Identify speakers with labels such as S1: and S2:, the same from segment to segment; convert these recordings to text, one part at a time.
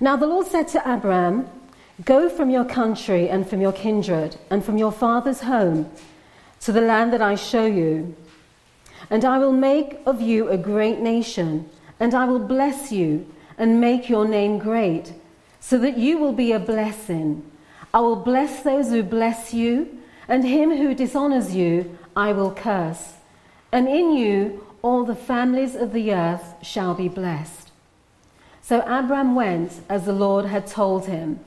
S1: Now the Lord said to Abram, Go from your country and from your kindred and from your father's home to the land that I show you. And I will make of you a great nation, and I will bless you and make your name great, so that you will be a blessing. I will bless those who bless you, and him who dishonors you I will curse. And in you all the families of the earth shall be blessed. So Abram went as the Lord had told him,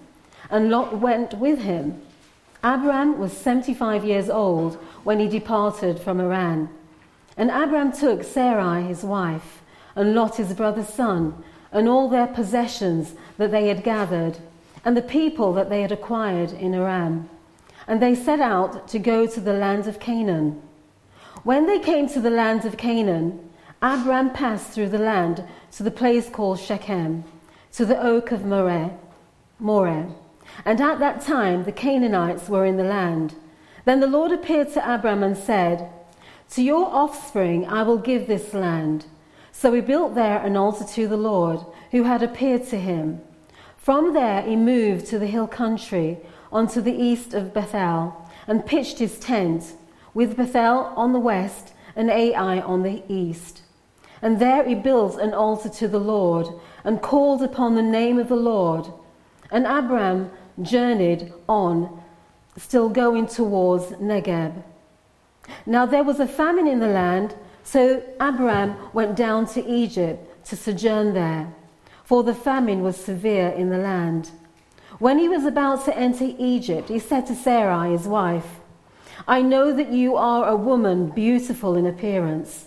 S1: and Lot went with him. Abram was 75 years old when he departed from Haran. And Abram took Sarai his wife, and Lot his brother's son, and all their possessions that they had gathered, and the people that they had acquired in Haran. And they set out to go to the land of Canaan. When they came to the land of Canaan, Abram passed through the land to the place called Shechem, to the oak of Moreh. Moreh. And at that time the Canaanites were in the land. Then the Lord appeared to Abram and said, To your offspring I will give this land. So he built there an altar to the Lord, who had appeared to him. From there he moved to the hill country, onto the east of Bethel, and pitched his tent, with Bethel on the west and Ai on the east. And there he built an altar to the Lord, and called upon the name of the Lord. And Abram journeyed on, still going towards Negeb. Now there was a famine in the land, so Abram went down to Egypt to sojourn there, for the famine was severe in the land. When he was about to enter Egypt, he said to Sarai, his wife, I know that you are a woman beautiful in appearance.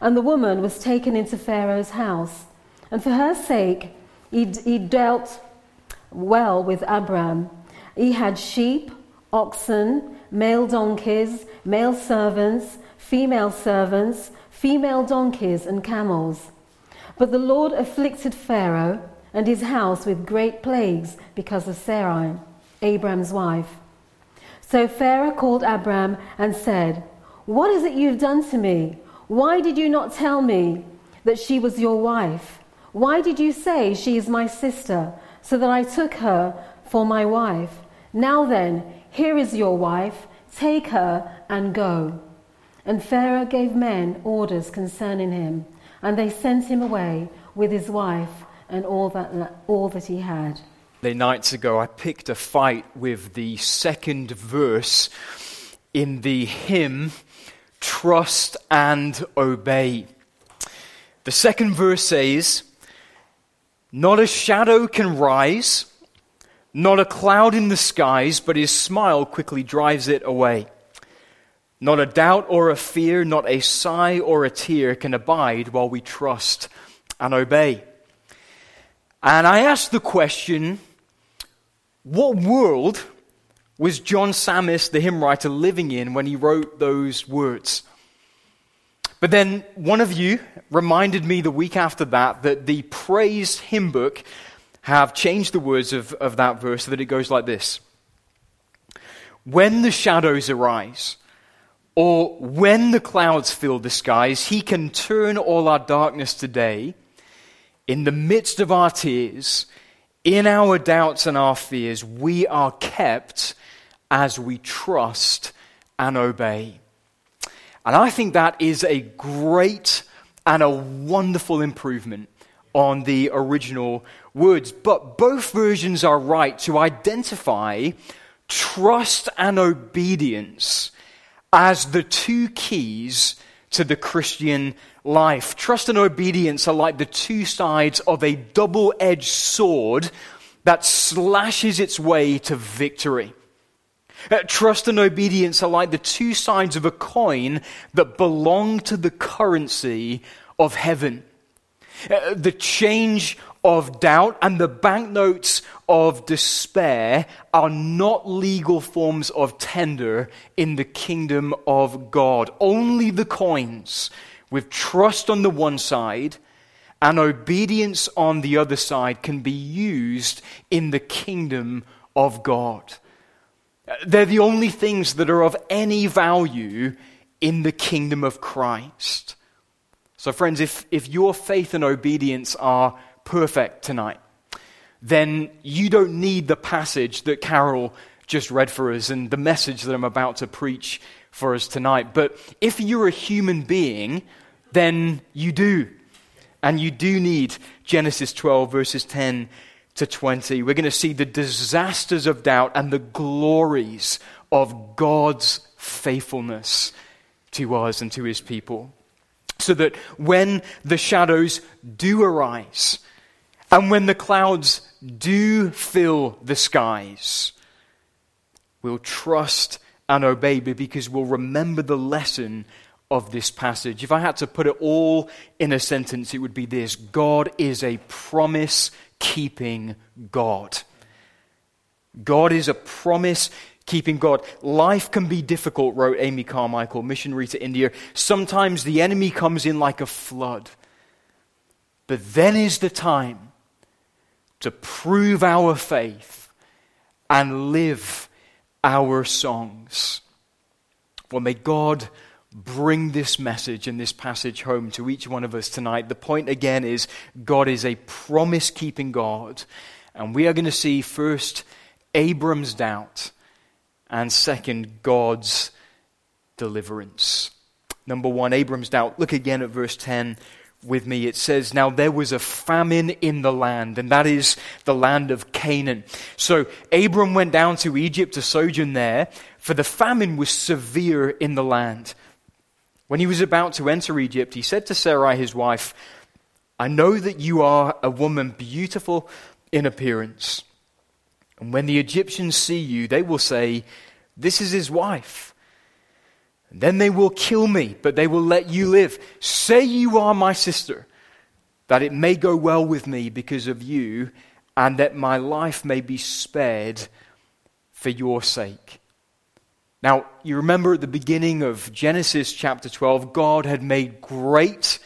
S1: and the woman was taken into Pharaoh's house. And for her sake, he, he dealt well with Abram. He had sheep, oxen, male donkeys, male servants, female servants, female donkeys, and camels. But the Lord afflicted Pharaoh and his house with great plagues because of Sarai, Abram's wife. So Pharaoh called Abram and said, What is it you've done to me? Why did you not tell me that she was your wife? Why did you say she is my sister? so that I took her for my wife. Now then, here is your wife, take her and go. And Pharaoh gave men orders concerning him, and they sent him away with his wife and all that, all that he had.
S2: The Nights ago, I picked a fight with the second verse in the hymn, Trust and Obey. The second verse says, not a shadow can rise, not a cloud in the skies, but his smile quickly drives it away. Not a doubt or a fear, not a sigh or a tear can abide while we trust and obey. And I ask the question what world was John Sammis, the hymn writer, living in when he wrote those words? But then one of you reminded me the week after that that the praise hymn book have changed the words of, of that verse so that it goes like this When the shadows arise, or when the clouds fill the skies, he can turn all our darkness today. In the midst of our tears, in our doubts and our fears, we are kept as we trust and obey. And I think that is a great and a wonderful improvement on the original words. But both versions are right to identify trust and obedience as the two keys to the Christian life. Trust and obedience are like the two sides of a double edged sword that slashes its way to victory. Uh, trust and obedience are like the two sides of a coin that belong to the currency of heaven. Uh, the change of doubt and the banknotes of despair are not legal forms of tender in the kingdom of God. Only the coins with trust on the one side and obedience on the other side can be used in the kingdom of God. They're the only things that are of any value in the kingdom of Christ. So, friends, if, if your faith and obedience are perfect tonight, then you don't need the passage that Carol just read for us and the message that I'm about to preach for us tonight. But if you're a human being, then you do. And you do need Genesis 12, verses 10 to 20. We're going to see the disasters of doubt and the glories of God's faithfulness to us and to his people. So that when the shadows do arise and when the clouds do fill the skies, we'll trust and obey because we'll remember the lesson of this passage. If I had to put it all in a sentence, it would be this God is a promise keeping God. God is a promise keeping God. Life can be difficult, wrote Amy Carmichael, missionary to India. Sometimes the enemy comes in like a flood. But then is the time to prove our faith and live our songs. Well, may God bring this message and this passage home to each one of us tonight. The point again is God is a promise keeping God. And we are going to see first Abram's doubt and second God's deliverance. Number one, Abram's doubt. Look again at verse 10 with me. It says, Now there was a famine in the land, and that is the land of Canaan. So Abram went down to Egypt to sojourn there, for the famine was severe in the land. When he was about to enter Egypt, he said to Sarai, his wife, I know that you are a woman beautiful in appearance. And when the Egyptians see you, they will say, This is his wife. And then they will kill me, but they will let you live. Say you are my sister, that it may go well with me because of you, and that my life may be spared for your sake. Now, you remember at the beginning of Genesis chapter 12, God had made great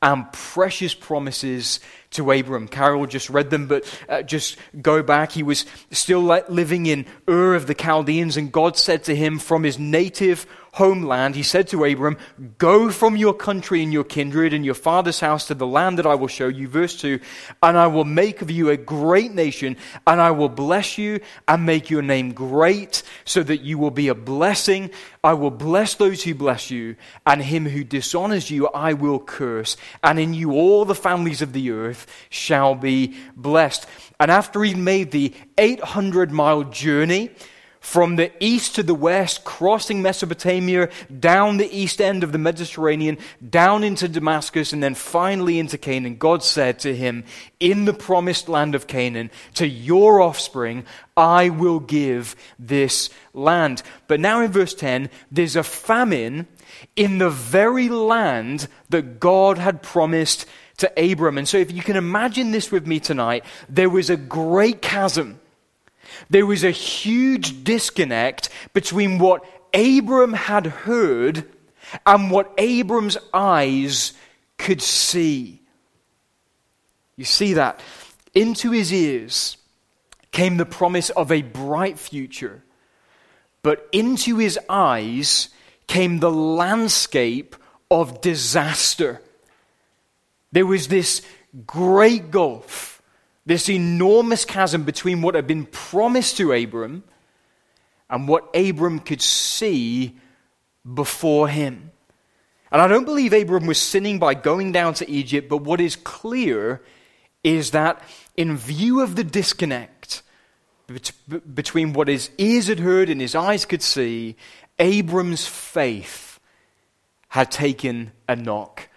S2: and precious promises to Abram. Carol just read them, but uh, just go back. He was still living in Ur of the Chaldeans, and God said to him from his native homeland, he said to Abram, Go from your country and your kindred and your father's house to the land that I will show you. Verse 2 And I will make of you a great nation, and I will bless you and make your name great, so that you will be a blessing. I will bless those who bless you, and him who dishonors you I will curse. And in you all the families of the earth shall be blessed. And after he made the 800 mile journey, from the east to the west, crossing Mesopotamia, down the east end of the Mediterranean, down into Damascus, and then finally into Canaan, God said to him, In the promised land of Canaan, to your offspring, I will give this land. But now in verse 10, there's a famine in the very land that God had promised to Abram. And so if you can imagine this with me tonight, there was a great chasm there was a huge disconnect between what Abram had heard and what Abram's eyes could see. You see that? Into his ears came the promise of a bright future, but into his eyes came the landscape of disaster. There was this great gulf this enormous chasm between what had been promised to Abram and what Abram could see before him. And I don't believe Abram was sinning by going down to Egypt, but what is clear is that in view of the disconnect between what his ears had heard and his eyes could see, Abram's faith had taken a knock.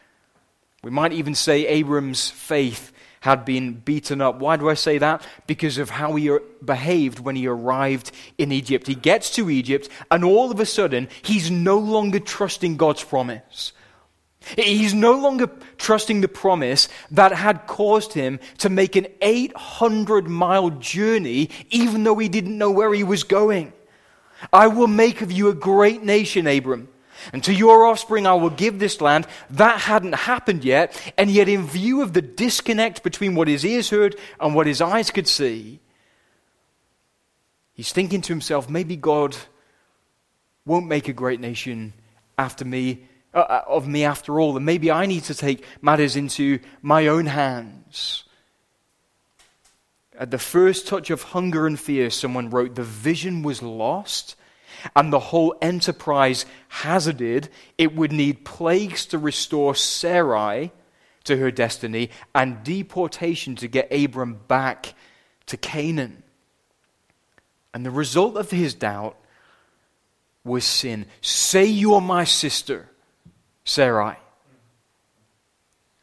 S2: We might even say Abram's faith had been beaten up. Why do I say that? Because of how he behaved when he arrived in Egypt. He gets to Egypt, and all of a sudden, he's no longer trusting God's promise. He's no longer trusting the promise that had caused him to make an 800 mile journey, even though he didn't know where he was going. I will make of you a great nation, Abram. And to your offspring I will give this land. That hadn't happened yet. And yet, in view of the disconnect between what his ears heard and what his eyes could see, he's thinking to himself, maybe God won't make a great nation after me uh, uh, of me after all, and maybe I need to take matters into my own hands. At the first touch of hunger and fear, someone wrote, the vision was lost and the whole enterprise hazarded. It would need plagues to restore Sarai to her destiny and deportation to get Abram back to Canaan. And the result of his doubt was sin. Say you are my sister. Sarai.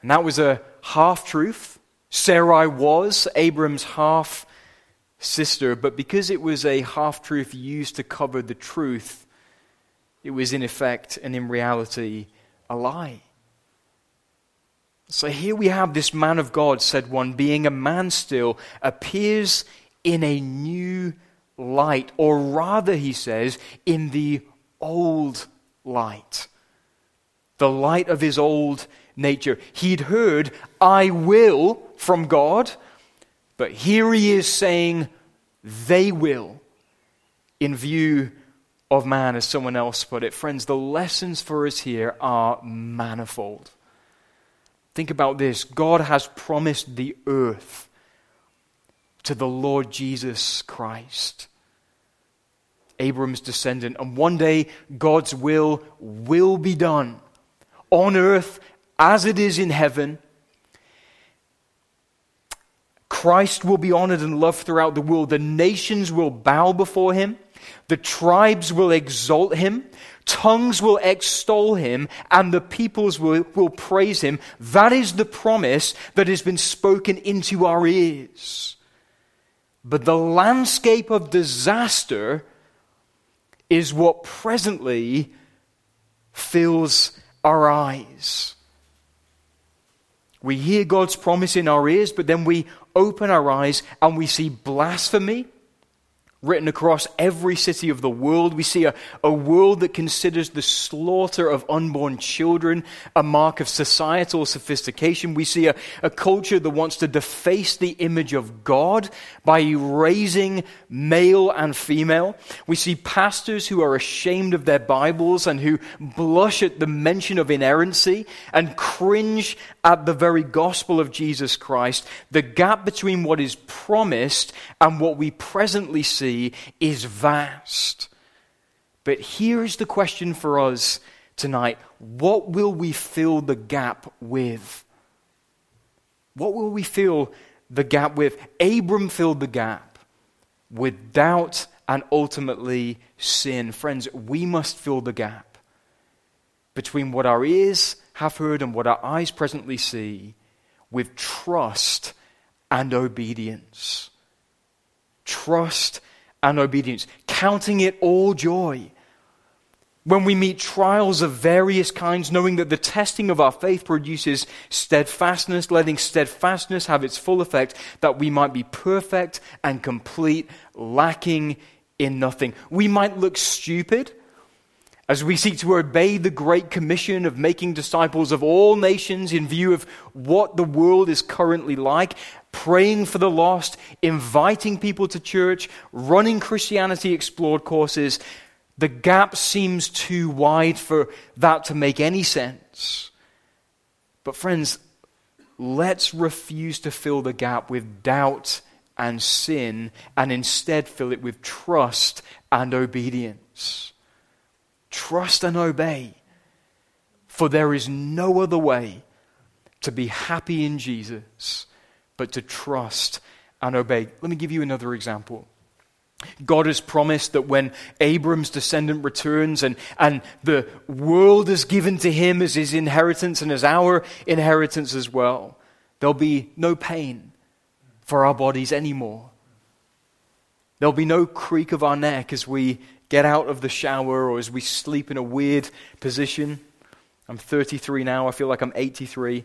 S2: And that was a half truth. Sarai was Abram's half sister, but because it was a half truth used to cover the truth, it was in effect and in reality a lie. So here we have this man of God, said one, being a man still, appears in a new light, or rather, he says, in the old light the light of his old nature. He'd heard, I will from God, but here he is saying, they will, in view of man, as someone else put it. Friends, the lessons for us here are manifold. Think about this God has promised the earth to the Lord Jesus Christ. Abram's descendant. And one day, God's will will be done on earth as it is in heaven. Christ will be honored and loved throughout the world. The nations will bow before him. The tribes will exalt him. Tongues will extol him, and the peoples will, will praise him. That is the promise that has been spoken into our ears. But the landscape of disaster is what presently fills our eyes. We hear God's promise in our ears, but then we open our eyes and we see blasphemy written across every city of the world. We see a, a world that considers the slaughter of unborn children a mark of societal sophistication. We see a, a culture that wants to deface the image of God by erasing male and female. We see pastors who are ashamed of their Bibles and who blush at the mention of inerrancy and cringe at the very gospel of Jesus Christ. The gap between what is promised and what we presently see is vast. But here is the question for us tonight what will we fill the gap with? What will we fill the gap with? Abram filled the gap with doubt and ultimately sin. Friends, we must fill the gap between what our ears have heard and what our eyes presently see with trust and obedience. Trust and obedience, counting it all joy. When we meet trials of various kinds, knowing that the testing of our faith produces steadfastness, letting steadfastness have its full effect, that we might be perfect and complete, lacking in nothing. We might look stupid as we seek to obey the great commission of making disciples of all nations in view of what the world is currently like, praying for the lost, inviting people to church, running Christianity Explored courses, the gap seems too wide for that to make any sense. But, friends, let's refuse to fill the gap with doubt and sin and instead fill it with trust and obedience. Trust and obey. For there is no other way to be happy in Jesus but to trust and obey. Let me give you another example. God has promised that when Abram's descendant returns and, and the world is given to him as his inheritance and as our inheritance as well, there'll be no pain for our bodies anymore. There'll be no creak of our neck as we get out of the shower or as we sleep in a weird position. I'm 33 now. I feel like I'm 83.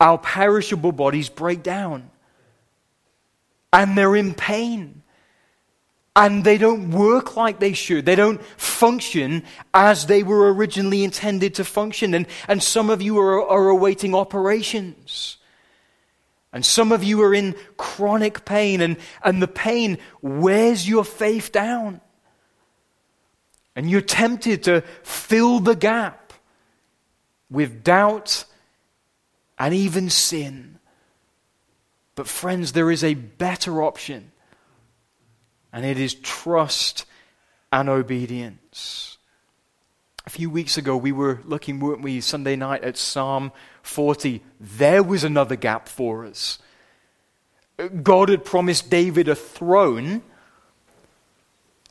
S2: our perishable bodies break down, and they're in pain and they don't work like they should. They don't function as they were originally intended to function. And, and some of you are, are awaiting operations. And some of you are in chronic pain, and, and the pain wears your faith down. And you're tempted to fill the gap with doubt and even sin. But, friends, there is a better option and it is trust and obedience. A few weeks ago, we were looking, weren't we, Sunday night at Psalm 40. There was another gap for us. God had promised David a throne,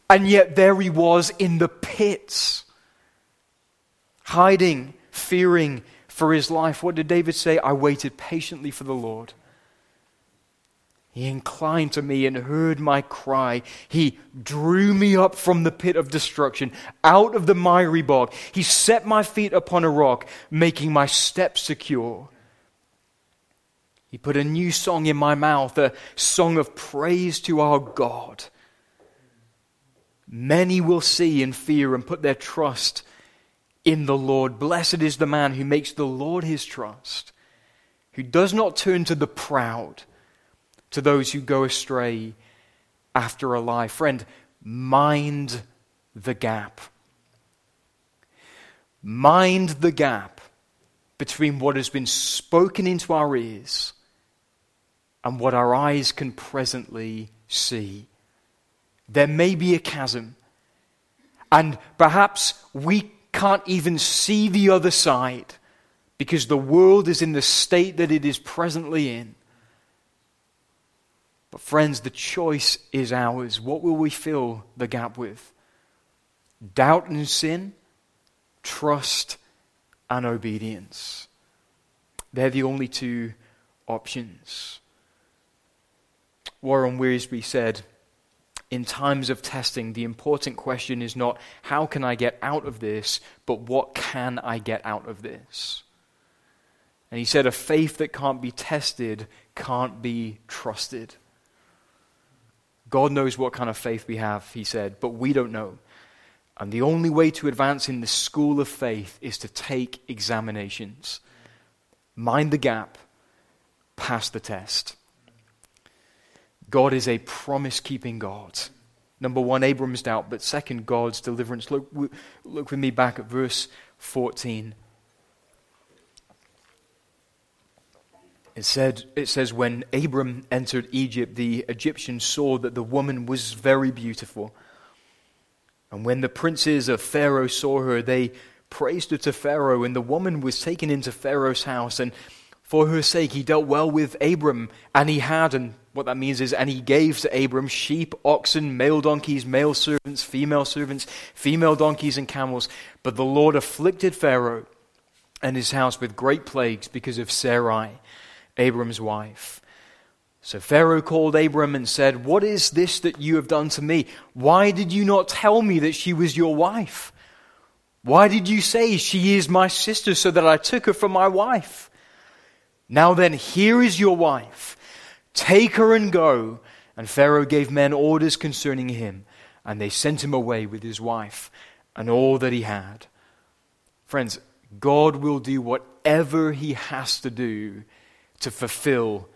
S2: and yet there he was in the pits, hiding, fearing for his life. What did David say? I waited patiently for the Lord. He inclined to me and heard my cry. He drew me up from the pit of destruction, out of the miry bog. He set my feet upon a rock, making my steps secure. He put a new song in my mouth, a song of praise to our God. Many will see and fear and put their trust in the Lord. Blessed is the man who makes the Lord his trust, who does not turn to the proud to those who go astray after a lie. Friend, mind the gap. Mind the gap between what has been spoken into our ears and what our eyes can presently see. There may be a chasm, and perhaps we can't even see the other side because the world is in the state that it is presently in. But, friends, the choice is ours. What will we fill the gap with? Doubt and sin, trust and obedience. They're the only two options. Warren Wiersbe said, in times of testing, the important question is not how can I get out of this, but what can I get out of this? And he said, a faith that can't be tested can't be trusted. God knows what kind of faith we have, he said, but we don't know. And the only way to advance in the school of faith is to take examinations, mind the gap, pass the test. God is a promise keeping God. Number one, Abram's doubt, but second, God's deliverance. Look, look with me back at verse 14. It, said, it says, When Abram entered Egypt, the Egyptians saw that the woman was very beautiful. And when the princes of Pharaoh saw her, they praised her to Pharaoh, and the woman was taken into Pharaoh's house. And for her sake, he dealt well with Abram, and he had, and what that means is, and he gave to Abram sheep, oxen, male donkeys, male servants, female servants, female donkeys, and camels. But the Lord afflicted Pharaoh and his house with great plagues because of Sarai Abram's wife. So Pharaoh called Abram and said, What is this that you have done to me? Why did you not tell me that she was your wife? Why did you say, She is my sister, so that I took her for my wife? Now then, here is your wife. Take her and go. And Pharaoh gave men orders concerning him, and they sent him away with his wife and all that he had. Friends, God will do whatever he has to do to fulfill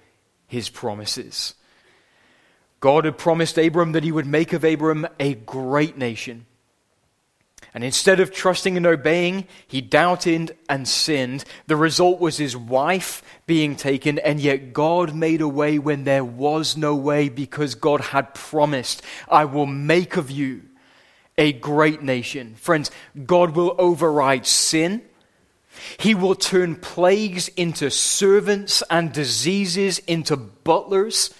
S2: his promises. God had promised Abram that he would make of Abram a great nation. And instead of trusting and obeying, he doubted and sinned. The result was his wife being taken, and yet God made a way when there was no way because God had promised, I will make of you a great nation. Friends, God will override sin He will turn plagues into servants and diseases into butlers.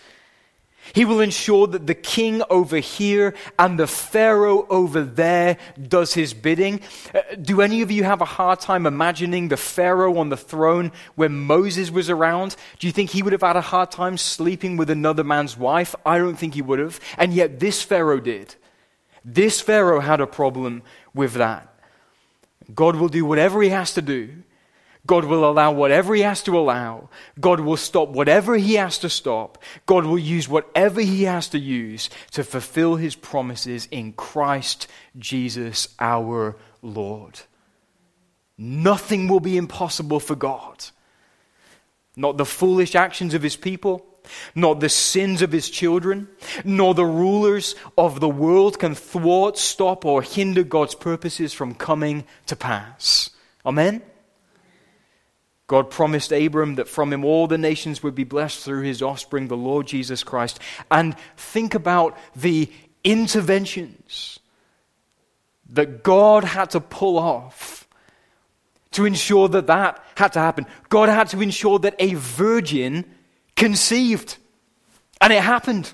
S2: He will ensure that the king over here and the Pharaoh over there does his bidding. Uh, do any of you have a hard time imagining the Pharaoh on the throne when Moses was around? Do you think he would have had a hard time sleeping with another man's wife? I don't think he would have. And yet this Pharaoh did. This Pharaoh had a problem with that. God will do whatever he has to do God will allow whatever He has to allow. God will stop whatever He has to stop. God will use whatever He has to use to fulfill His promises in Christ Jesus our Lord. Nothing will be impossible for God. Not the foolish actions of His people, not the sins of His children, nor the rulers of the world can thwart, stop, or hinder God's purposes from coming to pass. Amen? God promised Abram that from him all the nations would be blessed through his offspring, the Lord Jesus Christ. And think about the interventions that God had to pull off to ensure that that had to happen. God had to ensure that a virgin conceived. And it happened.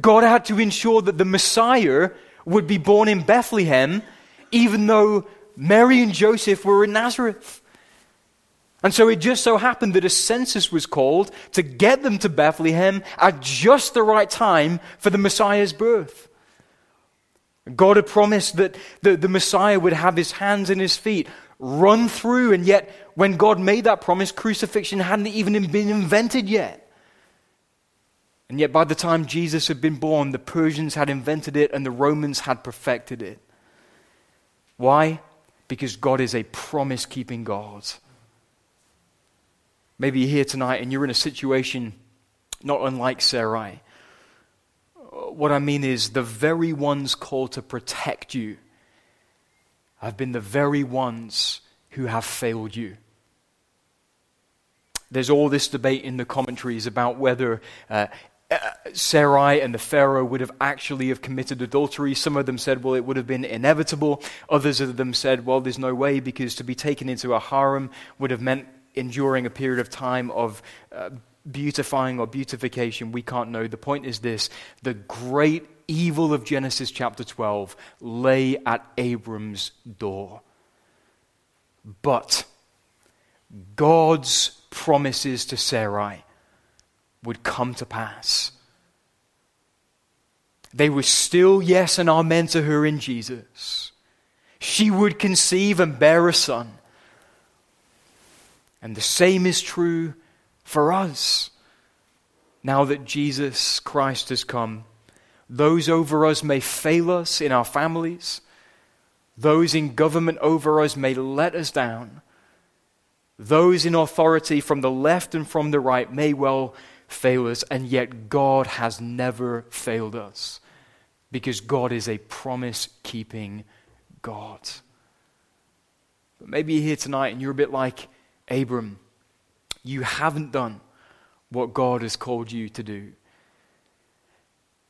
S2: God had to ensure that the Messiah would be born in Bethlehem, even though Mary and Joseph were in Nazareth. And so it just so happened that a census was called to get them to Bethlehem at just the right time for the Messiah's birth. God had promised that the, the Messiah would have his hands and his feet run through, and yet when God made that promise, crucifixion hadn't even been invented yet. And yet, by the time Jesus had been born, the Persians had invented it and the Romans had perfected it. Why? Because God is a promise keeping God. Maybe you're here tonight and you're in a situation not unlike Sarai. What I mean is, the very ones called to protect you have been the very ones who have failed you. There's all this debate in the commentaries about whether uh, uh, Sarai and the Pharaoh would have actually have committed adultery. Some of them said, well, it would have been inevitable. Others of them said, well, there's no way because to be taken into a harem would have meant enduring a period of time of uh, beautifying or beautification, we can't know. The point is this the great evil of Genesis chapter 12 lay at Abram's door. But God's promises to Sarai would come to pass. They were still yes and amen to her in Jesus. She would conceive and bear a son. And the same is true for us. Now that Jesus Christ has come, those over us may fail us in our families, those in government over us may let us down, those in authority from the left and from the right may well fail us, and yet God has never failed us because God is a promise keeping God. But maybe you're here tonight and you're a bit like, Abram, you haven't done what God has called you to do.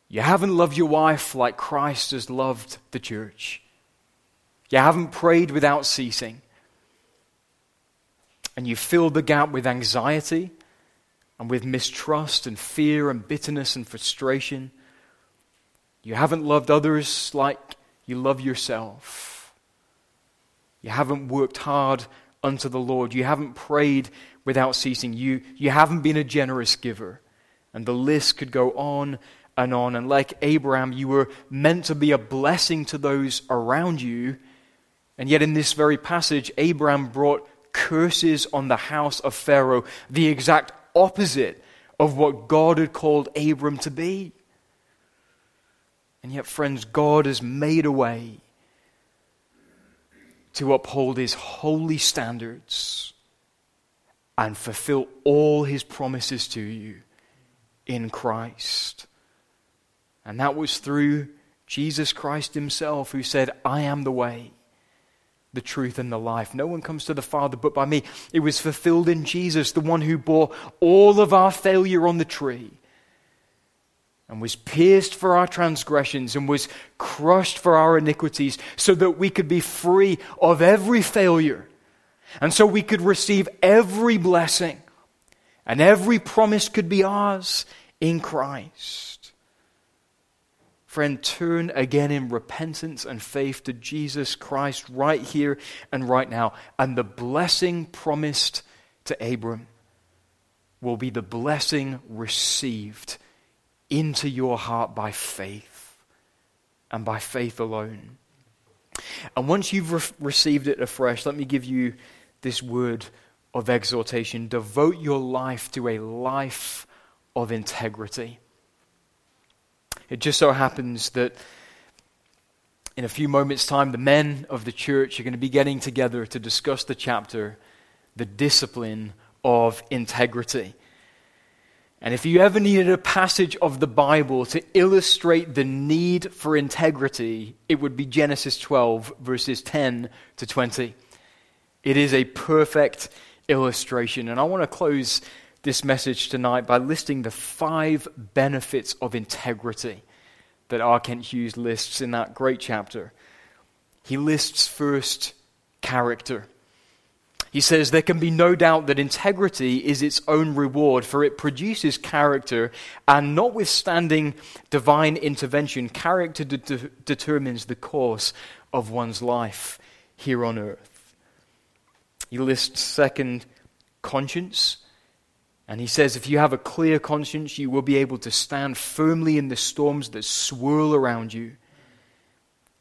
S2: You haven't loved your wife like Christ has loved the church. You haven't prayed without ceasing. And you filled the gap with anxiety and with mistrust and fear and bitterness and frustration. You haven't loved others like you love yourself. You haven't worked hard unto the Lord. You haven't prayed without ceasing. You, you haven't been a generous giver. And the list could go on and on. And like Abraham, you were meant to be a blessing to those around you. And yet, in this very passage, Abraham brought curses on the house of Pharaoh, the exact opposite of what God had called Abram to be. And yet, friends, God has made a way to uphold his holy standards and fulfill all his promises to you in Christ. And that was through Jesus Christ himself, who said, I am the way, the truth, and the life. No one comes to the Father but by me. It was fulfilled in Jesus, the one who bore all of our failure on the tree and was pierced for our transgressions and was crushed for our iniquities, so that we could be free of every failure And so we could receive every blessing and every promise could be ours in Christ. Friend, turn again in repentance and faith to Jesus Christ right here and right now. And the blessing promised to Abram will be the blessing received into your heart by faith and by faith alone. And once you've re- received it afresh, let me give you this word of exhortation. Devote your life to a life of integrity. It just so happens that in a few moments' time, the men of the church are going to be getting together to discuss the chapter, The Discipline of Integrity. And if you ever needed a passage of the Bible to illustrate the need for integrity, it would be Genesis 12, verses 10 to 20. It is a perfect illustration. And I want to close this message tonight by listing the five benefits of integrity that R. Kent Hughes lists in that great chapter. He lists first character. He says there can be no doubt that integrity is its own reward, for it produces character, and notwithstanding divine intervention, character de- de- determines the course of one's life here on earth. He lists second conscience. And he says, if you have a clear conscience, you will be able to stand firmly in the storms that swirl around you.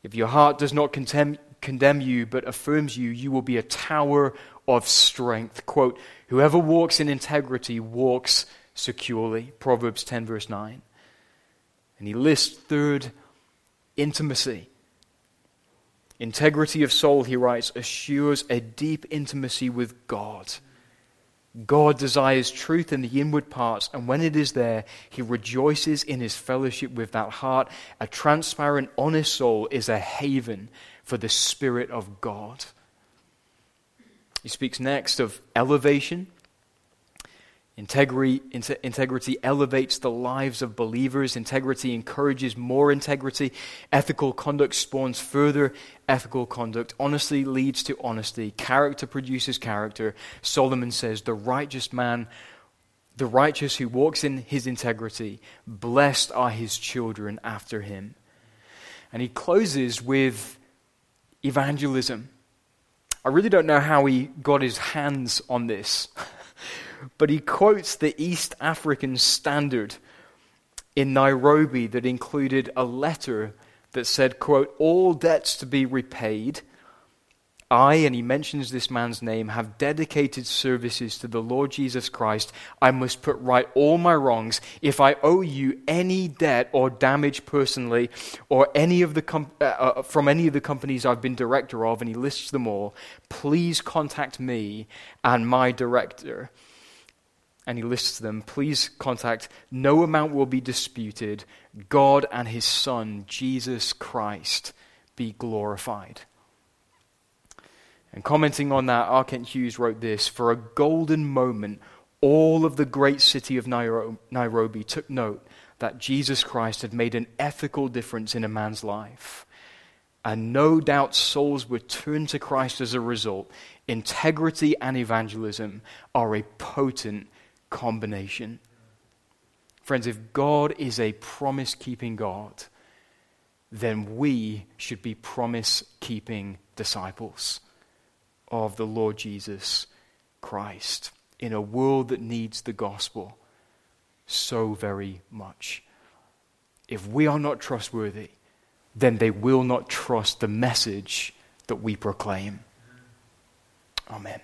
S2: If your heart does not condemn, condemn you but affirms you, you will be a tower of strength. Quote, whoever walks in integrity walks securely. Proverbs 10, verse 9. And he lists third, intimacy. Integrity of soul, he writes, assures a deep intimacy with God. God desires truth in the inward parts, and when it is there, he rejoices in his fellowship with that heart. A transparent, honest soul is a haven for the Spirit of God. He speaks next of elevation. Integrity, integrity elevates the lives of believers. Integrity encourages more integrity. Ethical conduct spawns further ethical conduct. Honesty leads to honesty. Character produces character. Solomon says, The righteous man, the righteous who walks in his integrity, blessed are his children after him. And he closes with evangelism. I really don't know how he got his hands on this. but he quotes the East African standard in Nairobi that included a letter that said, quote, all debts to be repaid. I, and he mentions this man's name, have dedicated services to the Lord Jesus Christ. I must put right all my wrongs. If I owe you any debt or damage personally, or any of the com- uh, uh, from any of the companies I've been director of, and he lists them all, please contact me and my director and he lists them. Please contact. No amount will be disputed. God and his Son, Jesus Christ, be glorified. And commenting on that, R. Kent Hughes wrote this For a golden moment, all of the great city of Nairobi took note that Jesus Christ had made an ethical difference in a man's life. And no doubt souls were turned to Christ as a result. Integrity and evangelism are a potent combination. Friends, if God is a promise keeping God, then we should be promise keeping disciples of the Lord Jesus Christ in a world that needs the gospel so very much. If we are not trustworthy, then they will not trust the message that we proclaim. Amen.